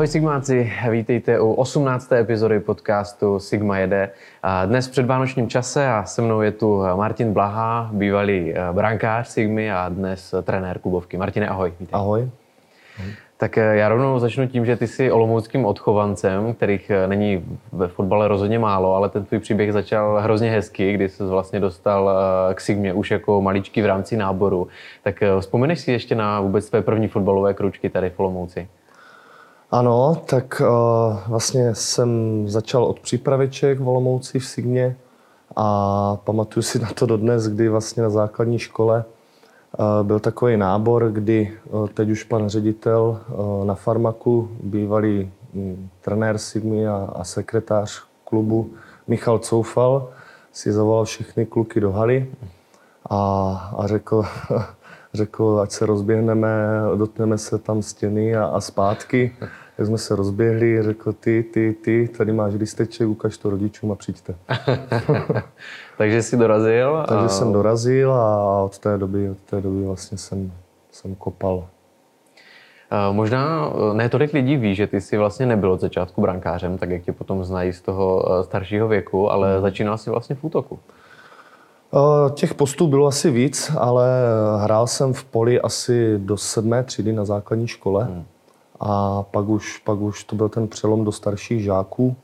Ahoj Sigmáci, vítejte u 18. epizody podcastu Sigma jede. Dnes v předvánočním čase a se mnou je tu Martin Blaha, bývalý eh, brankář Sigmy a dnes trenér klubovky. Martine, ahoj. Vítej. Ahoj. Tak eh, já rovnou začnu tím, že ty jsi olomouckým odchovancem, kterých eh, není ve fotbale rozhodně málo, ale ten tvůj příběh začal hrozně hezky, kdy jsi vlastně dostal k Sigmě už jako maličký v rámci náboru. Tak vzpomeneš si ještě na vůbec tvé první fotbalové kručky tady v Olomouci? Ano, tak uh, vlastně jsem začal od přípraveček v Olomouci v Signě a pamatuju si na to dodnes, kdy vlastně na základní škole uh, byl takový nábor, kdy uh, teď už pan ředitel uh, na farmaku, bývalý um, trenér Sigmy a, a sekretář klubu Michal Coufal, si zavolal všechny kluky do haly a, a řekl, řekl, ať se rozběhneme, dotkneme se tam stěny a, a zpátky. Tak jsme se rozběhli, řekl ty, ty, ty, tady máš listeček, ukaž to rodičům a přijďte. Takže jsi dorazil? A... Takže jsem dorazil a od té doby, od té doby vlastně jsem, jsem kopal. Možná ne tolik lidí ví, že ty jsi vlastně nebyl od začátku brankářem, tak jak tě potom znají z toho eh, staršího věku, ale hmm. začínal jsi vlastně v útoku. Eh, těch postů bylo asi víc, ale hrál jsem v poli asi do sedmé třídy na základní škole. Hmm. A pak už, pak už to byl ten přelom do starších žáků.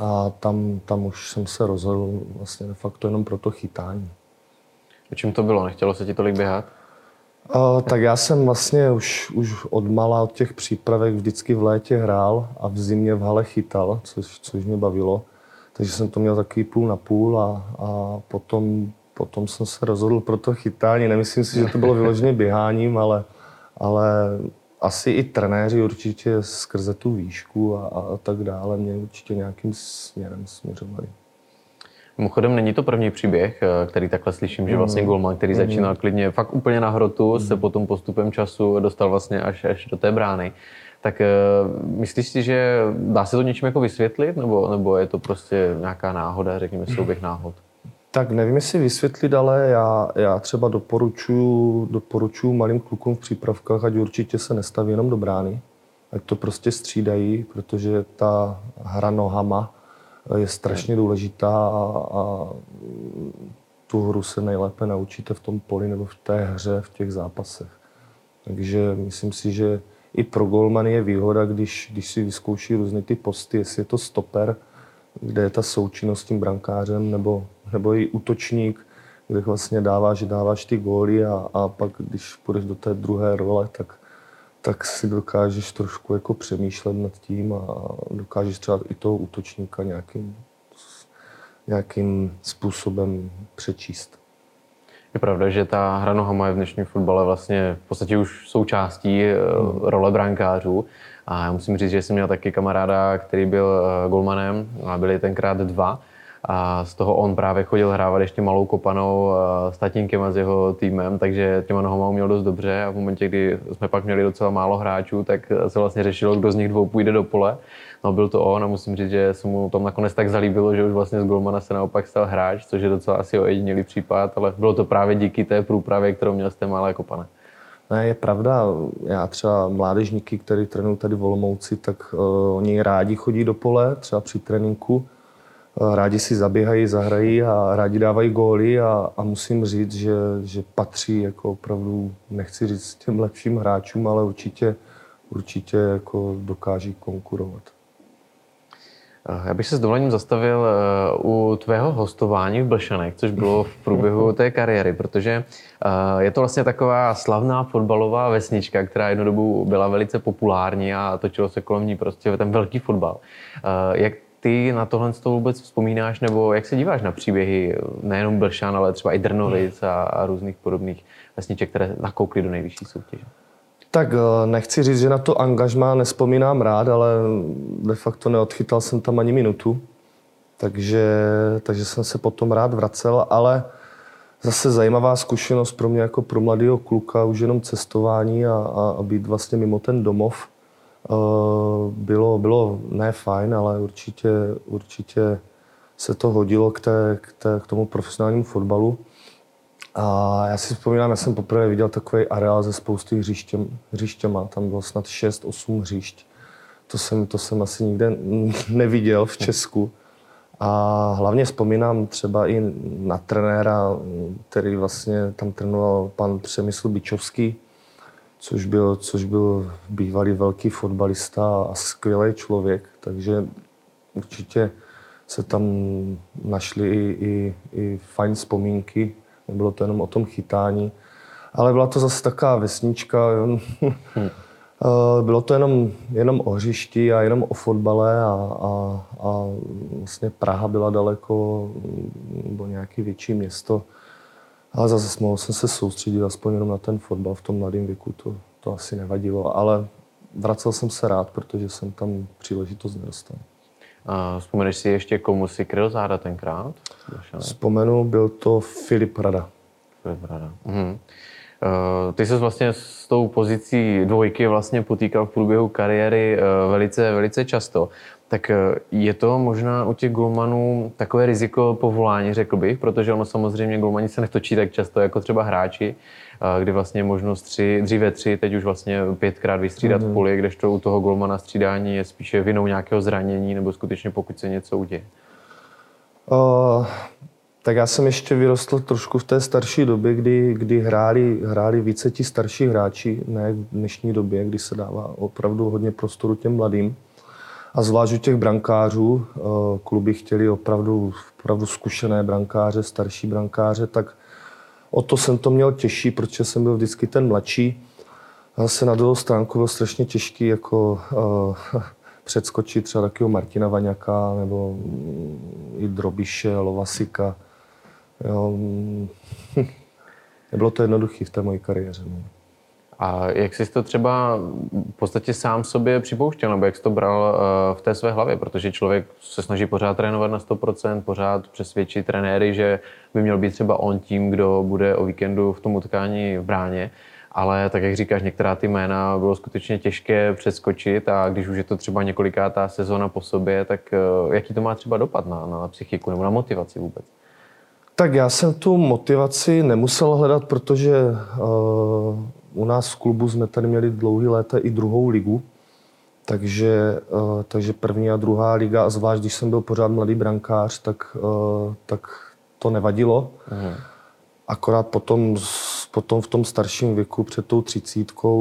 A tam, tam už jsem se rozhodl vlastně de facto jenom pro to chytání. O čem to bylo? Nechtělo se ti tolik běhat? Uh, tak já jsem vlastně už, už od mala od těch přípravek vždycky v létě hrál a v zimě v hale chytal, což, což mě bavilo. Takže jsem to měl takový půl na půl a, a potom, potom jsem se rozhodl pro to chytání. Nemyslím si, že to bylo vyloženě běháním, ale, ale asi i trenéři určitě skrze tu výšku a, a tak dále mě určitě nějakým směrem směřovali. Mimochodem není to první příběh, eh, který takhle slyším, že vlastně mm. Golman, který začínal klidně fakt úplně na hrotu, mm. se potom postupem času dostal vlastně až, až do té brány. Tak uh, myslíš si, že dá se to něčím jako vysvětlit, nebo, nebo je to prostě nějaká náhoda, řekněme souběh náhod? Tak nevím, jestli vysvětlit, ale já, já třeba doporučuji, doporučuji malým klukům v přípravkách, ať určitě se nestaví jenom do brány, ať to prostě střídají, protože ta hra nohama je strašně důležitá a, a tu hru se nejlépe naučíte v tom poli nebo v té hře, v těch zápasech. Takže myslím si, že i pro golmany je výhoda, když, když si vyzkouší různé ty posty, jestli je to stoper, kde je ta součinnost s tím brankářem, nebo, nebo i útočník, kde vlastně dáváš, dáváš ty góly a, a pak, když půjdeš do té druhé role, tak, tak si dokážeš trošku jako přemýšlet nad tím a dokážeš třeba i toho útočníka nějakým, nějakým způsobem přečíst. Je pravda, že ta hra nohama je v dnešním fotbale vlastně v podstatě už součástí hmm. role brankářů. A já musím říct, že jsem měl taky kamaráda, který byl eh, golmanem a byli tenkrát dva. A z toho on právě chodil hrávat ještě malou kopanou eh, s tatínkem a s jeho týmem, takže těma nohama uměl dost dobře a v momentě, kdy jsme pak měli docela málo hráčů, tak se vlastně řešilo, kdo z nich dvou půjde do pole. No byl to on a musím říct, že se mu tam nakonec tak zalíbilo, že už vlastně z golmana se naopak stal hráč, což je docela asi ojedinělý případ, ale bylo to právě díky té průpravě, kterou měl z té malé kopane. Ne, je pravda, já třeba mládežníky, který trénují tady v Olomouci, tak uh, oni rádi chodí do pole, třeba při tréninku, uh, rádi si zaběhají, zahrají a rádi dávají góly a, a musím říct, že, že patří jako opravdu, nechci říct těm lepším hráčům, ale určitě, určitě jako dokáží konkurovat. Já bych se s dovolením zastavil eh, u tvého hostování v Blšanech, což bylo v průběhu té kariéry, protože eh, je to vlastně taková slavná fotbalová vesnička, která jednu dobu byla velice populární a točilo se kolem ní prostě ten velký fotbal. Eh, jak ty na tohle z toho vůbec vzpomínáš, nebo jak se díváš na příběhy nejenom Blšan, ale třeba i Drnovic a, a různých podobných vesniček, které nakoukly do nejvyšší soutěže? Tak eh, nechci říct, že na to angažmá nespomínám rád, ale de facto neodchytal jsem tam ani minutu. Takže, takže jsem se potom rád vracel, ale zase zajímavá zkušenost pro mě jako pro mladého kluka, už jenom cestování a, a, a být vlastně mimo ten domov. Uh, bylo, bylo ne fajn, ale určitě, určitě se to hodilo k, té, k, té, k tomu profesionálnímu fotbalu. A já si vzpomínám, já jsem poprvé viděl takový areál ze spousty hřištěm, hřištěma. Tam bylo snad 6-8 hřišť. To jsem, to jsem asi nikde neviděl v Česku. A hlavně vzpomínám třeba i na trenéra, který vlastně tam trénoval pan Přemysl Bičovský, což byl, což byl bývalý velký fotbalista a skvělý člověk. Takže určitě se tam našly i, i, i fajn vzpomínky. Nebylo to jenom o tom chytání. Ale byla to zase taková vesnička. Hmm. Bylo to jenom, jenom o hřišti a jenom o fotbale a, a, a vlastně Praha byla daleko, nebo nějaké větší město. Ale zase mohl jsem se soustředit aspoň jenom na ten fotbal v tom mladém věku, to, to asi nevadilo. Ale vracel jsem se rád, protože jsem tam příležitost nedostal. A vzpomeneš si ještě, komu si kryl záda tenkrát? Vzpomenu, byl to Filip Rada. Filip Rada. Mhm. Eh, ty se vlastně s tou pozicí dvojky vlastně potýkal v průběhu kariéry eh, velice, velice často. Tak eh, je to možná u těch golmanů takové riziko povolání, řekl bych, protože ono samozřejmě golmani se netočí tak často jako třeba hráči, kdy vlastně je možnost tři, dříve tři, teď už vlastně pětkrát vystřídat mm-hmm. poli, kdežto u toho golmana střídání je spíše vinou nějakého zranění nebo skutečně pokud se něco uděje. Uh, tak já jsem ještě vyrostl trošku v té starší době, kdy, kdy hráli, hráli více ti starší hráči, ne v dnešní době, kdy se dává opravdu hodně prostoru těm mladým. A zvlášť u těch brankářů, eh, kluby chtěli opravdu, opravdu zkušené brankáře, starší brankáře, tak o to jsem to měl těžší, protože jsem byl vždycky ten mladší. A zase na druhou stránku byl strašně těžký jako uh, předskočit třeba takového Martina Vaňaka nebo i Drobiše, Lovasika. Jo, mm, nebylo to jednoduché v té mojí kariéře. No. A jak jsi to třeba v podstatě sám sobě připouštěl, nebo jak jsi to bral eh, v té své hlavě? Protože člověk se snaží pořád trénovat na 100%, pořád přesvědčit trenéry, že by měl být třeba on tím, kdo bude o víkendu v tom utkání v bráně. Ale tak, jak říkáš, některá ty jména bylo skutečně těžké přeskočit a když už je to třeba několikátá sezóna po sobě, tak eh, jaký to má třeba dopad na, na psychiku nebo na motivaci vůbec? Tak já jsem tu motivaci nemusel hledat, protože uh, u nás v klubu jsme tady měli dlouhý léta i druhou ligu, takže, uh, takže první a druhá liga, a zvlášť když jsem byl pořád mladý brankář, tak, uh, tak to nevadilo. Uh-huh. Akorát potom, potom v tom starším věku, před tou třicítkou,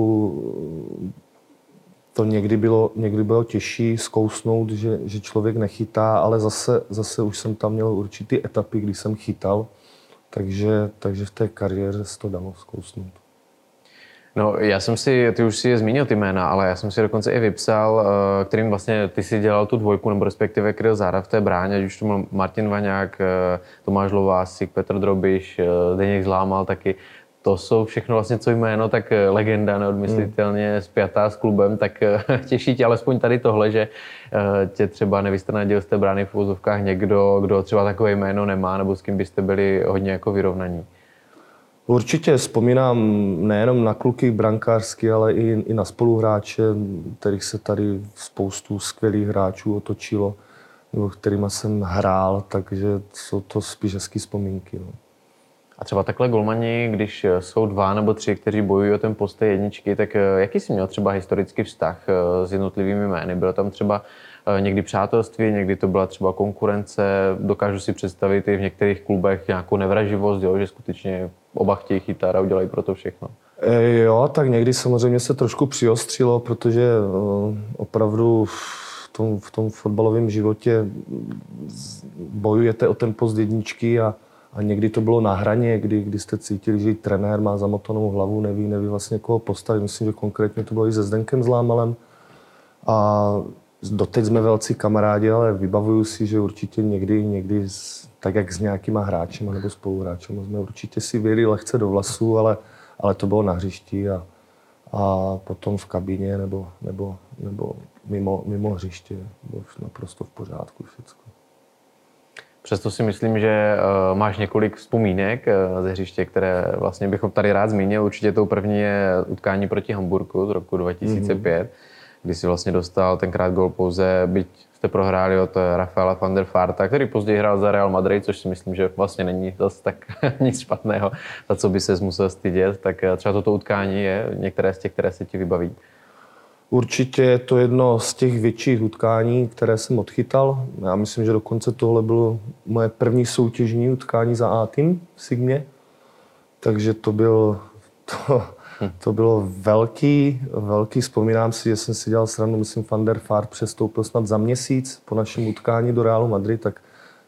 to někdy bylo, někdy bylo těžší zkousnout, že, že člověk nechytá, ale zase, zase už jsem tam měl určitý etapy, kdy jsem chytal, takže, takže v té kariéře se to dalo zkousnout. No, já jsem si, ty už si je zmínil ty jména, ale já jsem si dokonce i vypsal, eh, kterým vlastně ty si dělal tu dvojku, nebo respektive kryl záda v té bráně, ať už to byl Martin Vaňák, eh, Tomáš Lovásik, Petr Drobiš, eh, Deněk Zlámal taky to jsou všechno vlastně, co jméno, tak eh, legenda neodmyslitelně hmm. spjatá s klubem, tak eh, těší tě alespoň tady tohle, že eh, tě třeba nevystrnadil z té brány v úzovkách někdo, kdo třeba takové jméno nemá, nebo s kým byste byli hodně jako vyrovnaní. Určitě vzpomínám nejenom na kluky brankářsky, ale i, i na spoluhráče, kterých se tady spoustu skvělých hráčů otočilo, nebo kterými jsem hrál, takže jsou to spíš hezké vzpomínky. No. A třeba takhle golmani, když jsou dva nebo tři, kteří bojují o ten post jedničky, tak eh, jaký jsi měl třeba historický vztah eh, s jednotlivými jmény? Bylo tam třeba eh, někdy přátelství, někdy to byla třeba konkurence. Dokážu si představit i v některých klubech nějakou nevraživost, jo, že skutečně oba chtějí chytat a udělají pro to všechno. E, jo, tak někdy samozřejmě se trošku přiostřilo, protože opravdu v tom, v tom fotbalovém životě bojujete o ten post jedničky a a někdy to bylo na hraně, kdy, kdy jste cítili, že trenér má zamotanou hlavu, neví, neví vlastně koho postavit. Myslím, že konkrétně to bylo i se Zdenkem Zlámalem. A doteď jsme velcí kamarádi, ale vybavuju si, že určitě někdy, někdy tak jak s nějakýma hráči nebo spoluhráčem, jsme určitě si věli lehce do vlasů, ale, ale to bylo na hřišti a, a potom v kabině nebo, nebo, nebo mimo, mimo hřiště bylo naprosto v pořádku všechno. Přesto si myslím, že uh, máš několik vzpomínek uh, ze hřiště, které vlastně bychom tady rád zmínil. Určitě tou první je utkání proti Hamburgu z roku 2005, mm-hmm. kdy si vlastně dostal tenkrát gol pouze, byť jste prohráli od Rafaela van der Farta, který později hrál za Real Madrid, což si myslím, že vlastně není zase tak nic špatného, za co by se musel stydět. Tak třeba toto utkání je některé z těch, které se ti vybaví. Určitě je to jedno z těch větších utkání, které jsem odchytal. Já myslím, že dokonce tohle bylo moje první soutěžní utkání za A-tým v Sigmě. Takže to, byl, to, to bylo velký, velký. Vzpomínám si, že jsem si dělal srandu, myslím, Van der Fart přestoupil snad za měsíc po našem utkání do Realu Madrid, tak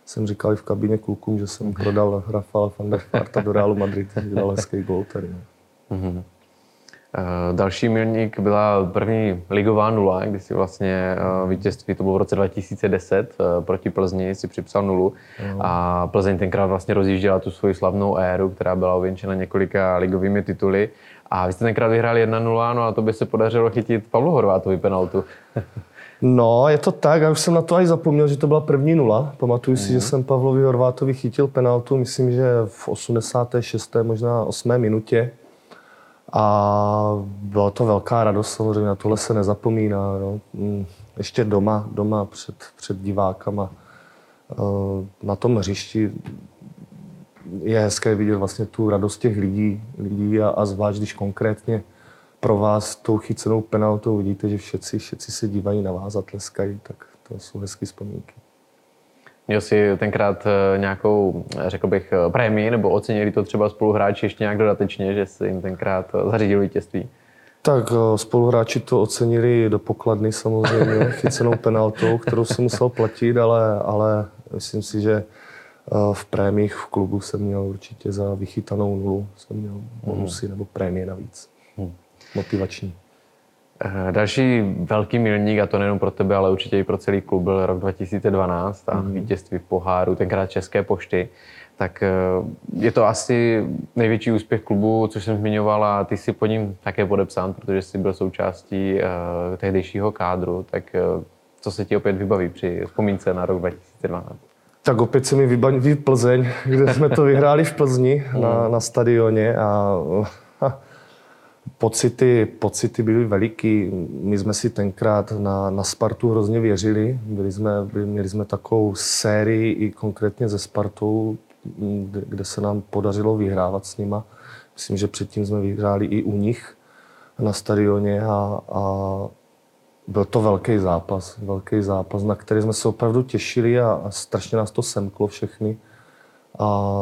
jsem říkal i v kabině klukům, že jsem prodal Rafaela van der Farta do Realu Madrid, dělal hezký gol tady. Mm-hmm. Další milník byla první ligová nula, kdy si vlastně eh, vítězství, to bylo v roce 2010, eh, proti Plzni si připsal nulu mm. a Plzeň tenkrát vlastně rozjížděla tu svoji slavnou éru, která byla ověnčena několika ligovými tituly a vy jste tenkrát vyhráli 1-0, no a to by se podařilo chytit Pavlu Horvátovi penaltu. No, je to tak, já už jsem na to i zapomněl, že to byla první nula. Pamatuju mm. si, že mhm. jsem Pavlovi Horvátovi chytil penaltu, myslím, že v 86. možná 8. minutě. A byla to velká radost, samozřejmě, na tohle se nezapomíná. No. Mm, ještě doma, doma před, před divákama eh, na tom hřišti je hezké vidět vlastně tu radost těch lidí, lidí a, a zvlášť, když konkrétně pro vás tou chycenou penaltou vidíte, že všetci, všetci se dívají na vás a tleskají, tak to jsou hezké vzpomínky. Měl jsi tenkrát eh, nějakou, řekl bych, eh, prémii, nebo ocenili to třeba spoluhráči ještě nějak dodatečně, že jsi jim tenkrát eh, zařídil vítězství? Tak spoluhráči to ocenili do pokladny samozřejmě, chycenou penaltou, kterou jsem musel platit, ale, ale myslím si, že v prémích v klubu jsem měl určitě za vychytanou nulu, jsem měl bonusy mm. nebo prémie navíc. Mm. Motivační. Eh, další velký milník, a to nejen pro tebe, ale určitě i pro celý klub, byl rok 2012 a mm. vítězství v poháru, tenkrát České pošty. Tak eh, je to asi největší úspěch klubu, což jsem zmiňoval a ty jsi pod ním také podepsán, protože jsi byl součástí uh, tehdejšího kádru. Tak uh, co se ti opět vybaví při vzpomínce na rok 2012? Tak opět se mi vybaví Plzeň, kde jsme to vyhráli v Plzni na, na stadioně a pocity, pocity byly veliký. My jsme si tenkrát na, na Spartu hrozně věřili. Byli jsme, byli, měli jsme takovou sérii i konkrétně ze Spartou, kde, kde se nám podařilo vyhrávat s nima. Myslím, že předtím jsme vyhráli i u nich na stadioně a, a byl to velký zápas, velký zápas, na který jsme se opravdu těšili a, a strašně nás to semklo všechny. A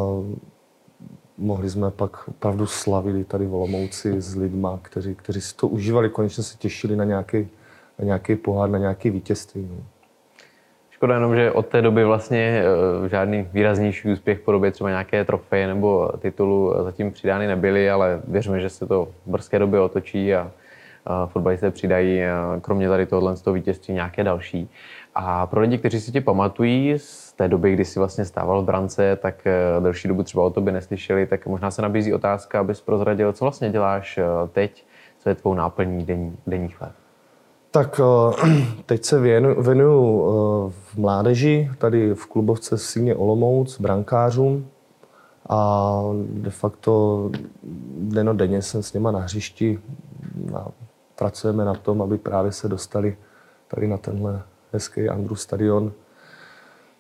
mohli jsme pak opravdu slavili tady v Olomouci s lidma, kteří, kteří si to užívali, konečně se těšili na nějaký, na nějaký pohár, na nějaký vítězství. No. Škoda jenom, že od té doby vlastně eh, žádný výraznější úspěch v podobě třeba nějaké trofeje nebo titulu zatím přidány nebyly, ale věříme, že se to v brzké době otočí a fotbalisté přidají kromě tady tohohle z toho vítězství nějaké další. A pro lidi, kteří si tě pamatují z té doby, kdy jsi vlastně stával v brance, tak eh, delší dobu třeba o tobě neslyšeli, tak možná se nabízí otázka, abys prozradil, co vlastně děláš eh, teď, co je tvou náplní denní, denních let. Tak eh, teď se věnuju v mládeži, tady v klubovce v Síně Olomouc, brankářům a de facto denodenně jsem s něma na hřišti, na, pracujeme na tom, aby právě se dostali tady na tenhle hezký Andrew stadion.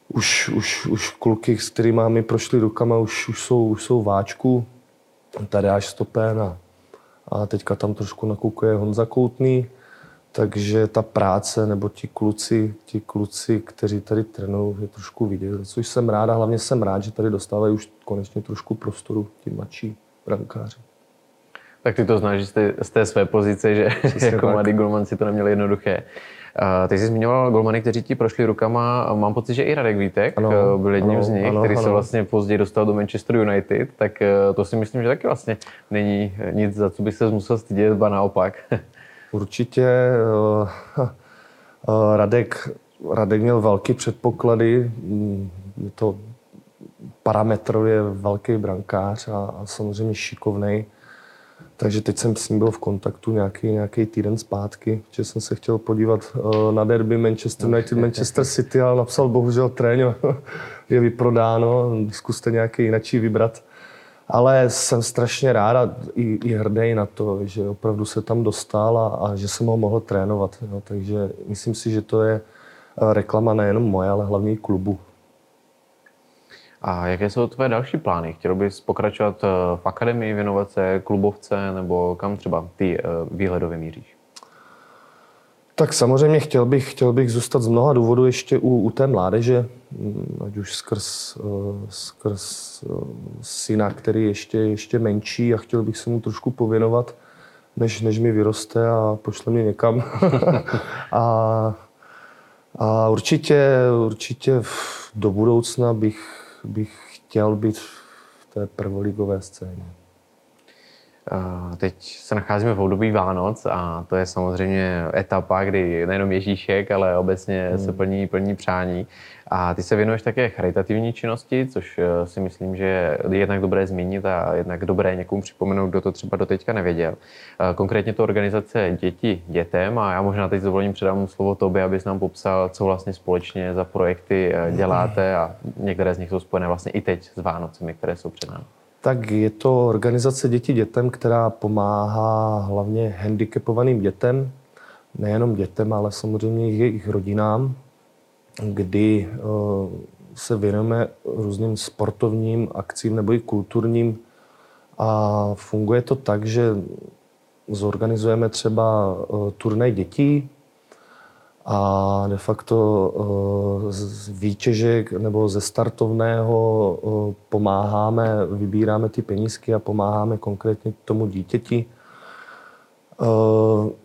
Už, už, už kluky, s kterými my prošli rukama, už, už, jsou, už jsou váčku. Tady až stopen a, a teďka tam trošku nakoukuje Honza Koutný. Takže ta práce, nebo ti kluci, ti kluci, kteří tady trénují, je trošku vidět. Což jsem rád a hlavně jsem rád, že tady dostávají už konečně trošku prostoru ti mladší brankáři. Tak ty to znáš z té své pozice, že Přesně jako tak. mladý golman si to neměl jednoduché. Ty jsi zmiňoval golmany, kteří ti prošli rukama. Mám pocit, že i Radek Vítek ano, eh, byl jedním ano, z nich, ano, který ano. se vlastně později dostal do Manchester United. Tak uh, to si myslím, že taky vlastně není nic, za co by se musel stydět, ba naopak. Určitě Radek, Radek měl velké předpoklady. Mm, je to parametrově velký brankář a, a samozřejmě šikovný. Takže teď jsem s ním byl v kontaktu nějaký, nějaký týden zpátky, že jsem se chtěl podívat uh, na derby Manchester United, Manchester City, ale napsal bohužel tréně je vyprodáno, zkuste nějaký jinačí vybrat. Ale jsem strašně rád a i, i hrdý na to, že opravdu se tam dostal a, a že jsem ho mohl trénovat. Jo. Takže myslím si, že to je eh, reklama nejenom moje, ale hlavně i klubu. A jaké jsou tvoje další plány? Chtěl bys pokračovat eh, v akademii, věnovat se klubovce, nebo kam třeba ty eh, výhledově míříš? Tak samozřejmě chtěl bych, chtěl bych zůstat z mnoha důvodů ještě u, u té mládeže, mm, ať už skrz, uh, skrz syna, který ještě, ještě menší a chtěl bych se mu trošku pověnovat, než, než mi vyroste a pošle mě někam. a, a určitě, určitě do budoucna bych, bych chtěl být v té prvoligové scéně. Teď se nacházíme v období Vánoc a to je samozřejmě etapa, kdy nejenom Ježíšek, ale obecně hmm. se plní, plní přání. A ty se věnuješ také charitativní činnosti, což eh, si myslím, že je jednak dobré zmínit a jednak dobré někomu připomenout, kdo to třeba do teďka nevěděl. Eh, konkrétně to organizace Děti dětem a já možná teď s dovolením předám slovo tobě, abys nám popsal, co vlastně společně za projekty eh, děláte a některé z nich jsou spojené vlastně i teď s Vánocemi, které jsou před námi. Tak je to organizace Děti dětem, která pomáhá hlavně handicapovaným dětem, nejenom dětem, ale samozřejmě i jejich rodinám, kdy eh, se věnujeme různým sportovním akcím nebo i kulturním. A funguje to tak, že zorganizujeme třeba eh, turnej dětí, a de facto eh, z výtěžek nebo ze startovného eh, pomáháme, vybíráme ty penízky a pomáháme konkrétně tomu dítěti. Eh,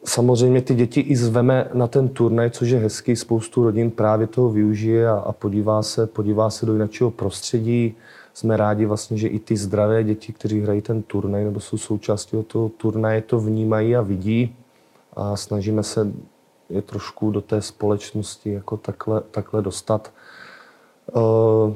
samozřejmě ty děti i zveme na ten turnaj, což je hezký. Spoustu rodin právě toho využije a, podívá, se, podívá se do jiného prostředí. Jsme rádi vlastně, že i ty zdravé děti, kteří hrají ten turnaj nebo jsou součástí toho turnaje, to vnímají a vidí. A snažíme se je trošku do té společnosti jako takhle, takhle dostat. Eh,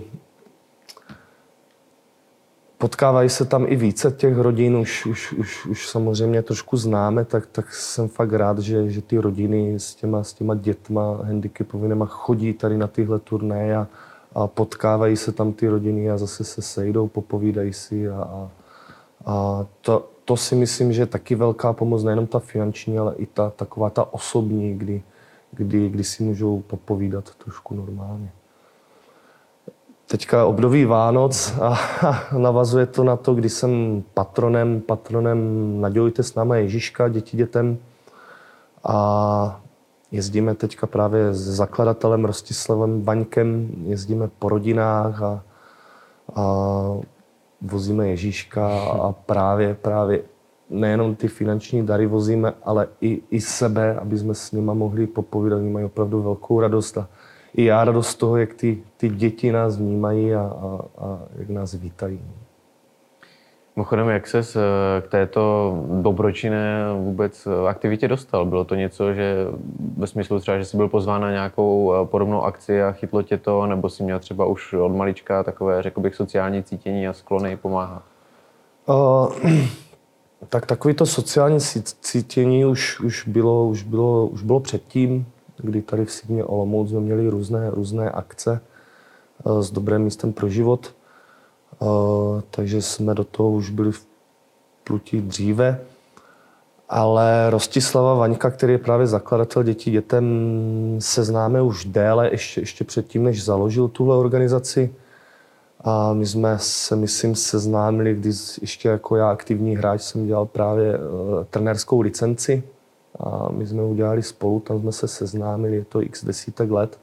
potkávají se tam i více těch rodin, už, už, už, už samozřejmě trošku známe, tak, tak jsem fakt rád, že, že ty rodiny s těma, s těma dětma handicapovinýma chodí tady na tyhle turné a, a potkávají se tam ty rodiny a zase se sejdou, popovídají si a, a, a to, to si myslím, že je taky velká pomoc, nejenom ta finanční, ale i ta taková ta osobní, kdy, kdy, kdy si můžou popovídat trošku normálně. Teďka období Vánoc a, navazuje to na to, kdy jsem patronem, patronem Nadějujte s náma Ježíška, děti dětem. A jezdíme teďka právě s zakladatelem Rostislavem Vaňkem, jezdíme po rodinách a, a vozíme Ježíška a právě, právě nejenom ty finanční dary vozíme, ale i, i sebe, aby jsme s nima mohli popovídat. Oni mají opravdu velkou radost a i já radost z toho, jak ty, ty děti nás vnímají a, a, a jak nás vítají. Mimochodem, jak se k této dobročinné vůbec aktivitě dostal? Bylo to něco, že ve smyslu třeba, že jsi byl pozván na nějakou eh, podobnou akci a chytlo tě to, nebo jsi měl třeba už od malička takové, řekl bych, sociální cítění a sklony pomáhat? Uh, tak takový to sociální cítění už, už, bylo, už, bylo, už bylo předtím, kdy tady v Signě Olomouc jsme měli různé, různé akce s dobrým místem pro život takže jsme do toho už byli v plutí dříve. Ale Rostislava Vaňka, který je právě zakladatel dětí dětem, se známe už déle, ještě, ještě předtím, než založil tuhle organizaci. A my jsme se, myslím, seznámili, když ještě jako já aktivní hráč jsem dělal právě uh, trenérskou licenci. A my jsme udělali spolu, tam jsme se seznámili, je to x desítek let.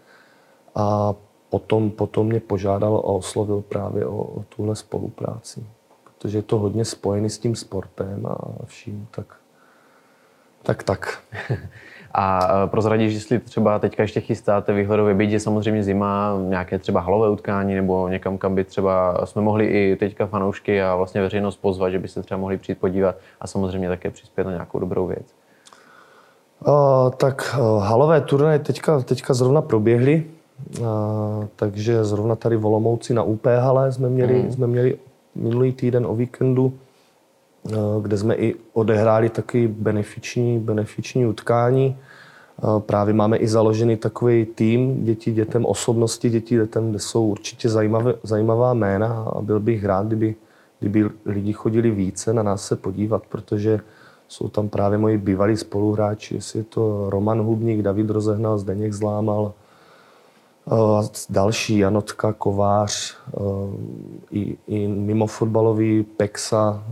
A potom, potom mě požádal a oslovil právě o, o tuhle spolupráci. Protože je to hodně spojený s tím sportem a vším, tak tak. tak. A e, prozradíš, jestli třeba teďka ještě chystáte výhledově, byť je samozřejmě zima, nějaké třeba halové utkání nebo někam, kam by třeba jsme mohli i teďka fanoušky a vlastně veřejnost pozvat, že by se třeba mohli přijít podívat a samozřejmě také přispět na nějakou dobrou věc. Uh, tak uh, halové turnaje teďka, teďka zrovna proběhly. A, takže zrovna tady v Olomouci na UP hale jsme měli, mm. jsme měli minulý týden o víkendu, kde jsme i odehráli taky benefiční, benefiční utkání. Právě máme i založený takový tým dětí dětem, osobnosti dětí dětem, kde jsou určitě zajímavé, zajímavá jména a byl bych rád, kdyby, kdyby lidi chodili více na nás se podívat, protože jsou tam právě moji bývalí spoluhráči, jestli je to Roman Hubník, David Rozehnal, Zdeněk Zlámal, další Janotka, Kovář, i, i mimo fotbalový Pexa,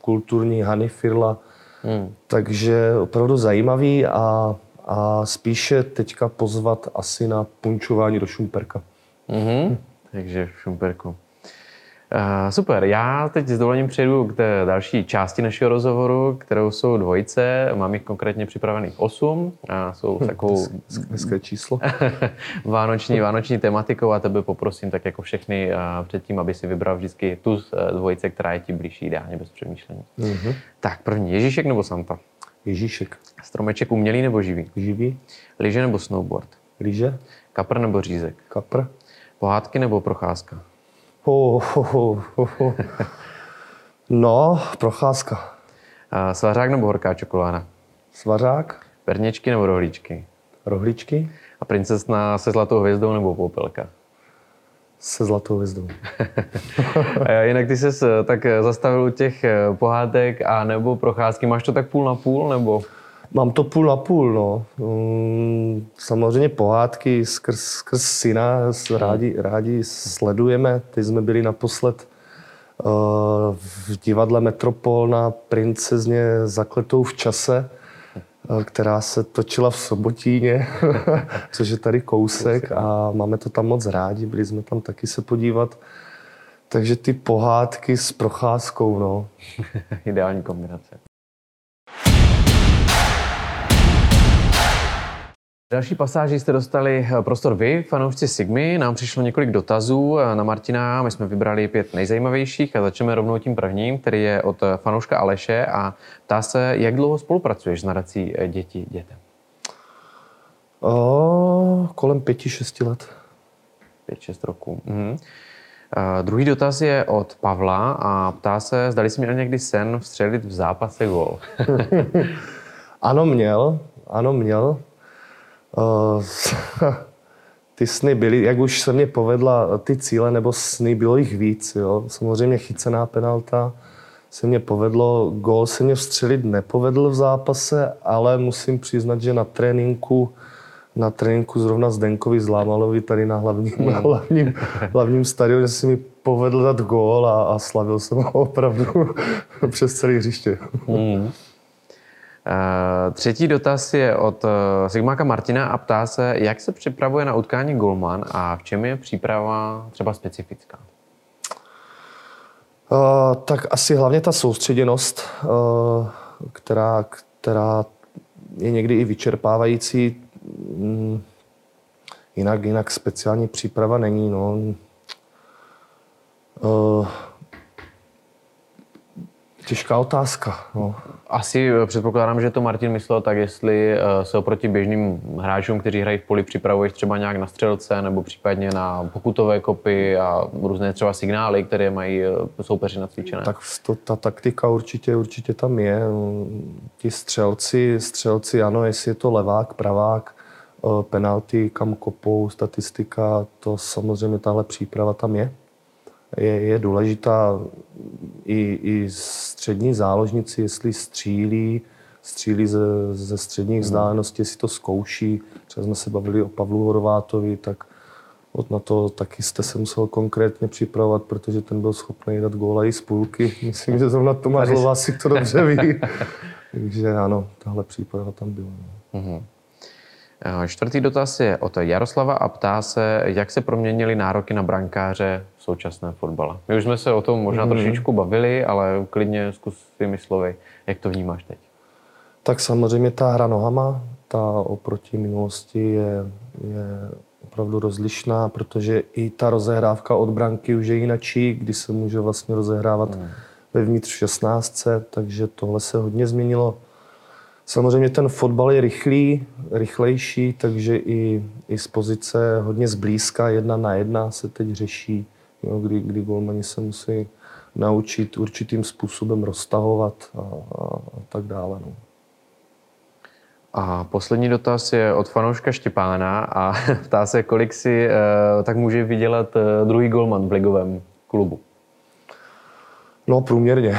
kulturní Hany Firla. Hmm. Takže opravdu zajímavý a, a spíše teďka pozvat asi na punčování do Šumperka. Mm-hmm. Takže v Šumperku. Uh, super, já teď s dovolením přejdu k té další části našeho rozhovoru, kterou jsou dvojice. Mám jich konkrétně připravených osm a jsou hm, takovou... Hezké číslo. vánoční, vánoční tematikou a tebe poprosím tak jako všechny uh, předtím, aby si vybral vždycky tu uh, dvojice, která je ti blížší, ideálně bez přemýšlení. Mm-hmm. Tak první, Ježíšek nebo Santa? Ježíšek. Stromeček umělý nebo živý? Živý. Lyže nebo snowboard? Lyže. Kapr nebo řízek? Kapr. Pohádky nebo procházka? Oh, oh, oh. No, procházka. A svařák nebo horká čokoláda? Svařák. Perněčky nebo rohlíčky? Rohlíčky. A princezna se zlatou hvězdou nebo popelka? Se zlatou hvězdou. Jinak ty jsi tak zastavil u těch eh, pohádek a nebo procházky. Máš to tak půl na půl nebo? Mám to půl na půl, no. Mm, samozřejmě pohádky skrz, skrz syna rádi, rádi sledujeme. Teď jsme byli naposled uh, v divadle Metropol na princezně zakletou v čase, uh, která se točila v Sobotíně, což je tady kousek a máme to tam moc rádi. Byli jsme tam taky se podívat. Takže ty pohádky s procházkou, no. Ideální kombinace. Další pasáži jste dostali eh, prostor vy, fanoušci Sigmy. Nám přišlo několik dotazů eh, na Martina. My jsme vybrali pět nejzajímavějších a začneme rovnou tím prvním, který je od eh, fanouška Aleše a ptá se, jak dlouho spolupracuješ s nadací Děti dětem? O, kolem pěti, šesti let. Pět, šest roků. Mhm. Uh, druhý dotaz je od Pavla a ptá se, zdali jsi měl někdy sen vstřelit v zápase gol. ano, měl. Ano, měl. Uh, ty sny byly, jak už se mě povedla ty cíle, nebo sny, bylo jich víc. Jo. Samozřejmě chycená penalta se mě povedlo, gól se mě vstřelit nepovedl v zápase, ale musím přiznat, že na tréninku na tréninku zrovna Zdenkovi Zlámalovi tady na hlavním, mm. hlavním, hlavním stadioně se mi povedl dát gól a, a slavil jsem ho opravdu přes celé hřiště. Mm. Eh, třetí dotaz je od eh, Sigmáka Martina a ptá se, jak se připravuje na utkání Golman a v čem je příprava třeba specifická? Uh, tak asi hlavně ta soustředěnost, uh, která, která je někdy i vyčerpávající. Mm, jinak, jinak speciální příprava není. No. Uh, Těžká otázka. No. Asi eh, předpokládám, že to Martin myslel tak, jestli eh, se oproti běžným hráčům, kteří hrají v poli, připravuješ třeba nějak na střelce nebo případně na pokutové kopy a různé třeba signály, které mají eh, soupeři nacvičené. Tak to, ta taktika určitě, určitě tam je. Ti střelci, střelci, ano, jestli je to levák, pravák, penalty, kam kopou, statistika, to samozřejmě tahle příprava tam je je, je důležitá i, i střední záložníci, jestli střílí, střílí ze, ze středních hmm. vzdáleností, jestli to zkouší. Třeba jsme se bavili o Pavlu Horvátovi, tak od na to taky jste se musel konkrétně připravovat, protože ten byl schopný dát góla i z půlky. Myslím, že zrovna Tomáš si to dobře ví. Takže ano, tahle příprava tam byla. Mm-hmm. Čtvrtý dotaz je od Jaroslava a ptá se, jak se proměnily nároky na brankáře v současném fotbale. My už jsme se o tom možná mm-hmm. trošičku bavili, ale klidně zkus svými slovy, jak to vnímáš teď? Tak samozřejmě ta hra nohama, ta oproti minulosti je, je opravdu rozlišná, protože i ta rozehrávka od branky už je jinačí, kdy se může vlastně rozehrávat mm. vevnitř v 16, takže tohle se hodně změnilo. Samozřejmě ten fotbal je rychlý, rychlejší, takže i, i z pozice hodně zblízka, jedna na jedna se teď řeší, jo, kdy, kdy golmani se musí naučit určitým způsobem roztahovat a, a, a tak dále. No. A poslední dotaz je od fanouška Štěpána a ptá se, kolik si uh, tak může vydělat uh, druhý golman v ligovém klubu. No, průměrně.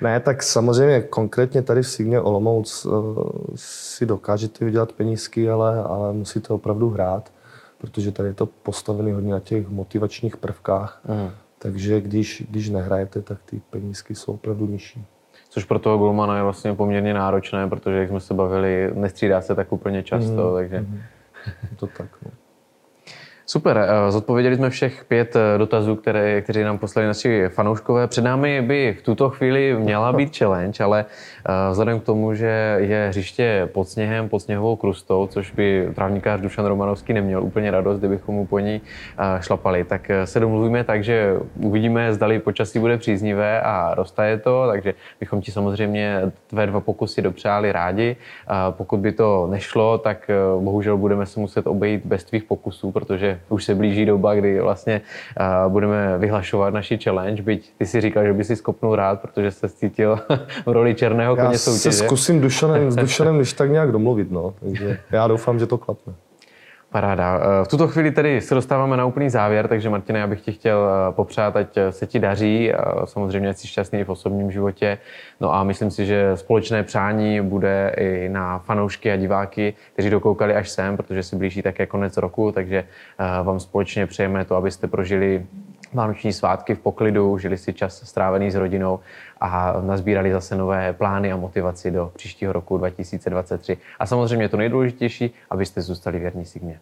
ne, tak samozřejmě konkrétně tady v Signě Olomouc uh, si dokážete vydělat penízky, ale, ale musíte opravdu hrát, protože tady je to postavené hodně na těch motivačních prvkách. Mm. Takže když, když nehrajete, tak ty penízky jsou opravdu nižší. což pro toho golmana je vlastně poměrně náročné, protože jak jsme se bavili, nestřídá se tak úplně často, mm, takže... Mm. To tak, no. Super, eh, zodpověděli jsme všech pět eh, dotazů, které, kteří nám poslali naši fanouškové. Před námi by v tuto chvíli měla být challenge, ale eh, vzhledem k tomu, že je hřiště pod sněhem, pod sněhovou krustou, což by trávníkář Dušan Romanovský neměl úplně radost, kdybychom mu po ní šlapali, tak se domluvíme tak, že uvidíme, zdali počasí bude příznivé a roztaje to, takže bychom ti samozřejmě tvé dva pokusy dopřáli rádi. Pokud by to nešlo, tak bohužel budeme se muset obejít bez tvých pokusů, protože už se blíží doba, kdy vlastně uh, budeme vyhlašovat naši challenge, byť ty si říkal, že by si skopnul rád, protože se cítil v roli černého koně soutěže. Já se zkusím Dušanem, s Dušanem když tak nějak domluvit, no. Takže já doufám, že to klapne. Paráda. Eh, v tuto chvíli tedy se dostáváme na úplný závěr, takže Martine, já bych ti chtěl eh, popřát, ať eh, se ti daří, samozřejmě jsi šťastný v osobním životě. No a myslím si, že společné přání bude i na fanoušky a diváky, kteří dokoukali až sem, protože se blíží také konec roku, takže vám společně přejeme to, abyste prožili vánoční svátky v poklidu, žili si čas strávený s rodinou a nazbírali zase nové plány a motivaci do příštího roku 2023. A samozřejmě to nejdůležitější, abyste zůstali věrní Sigmě.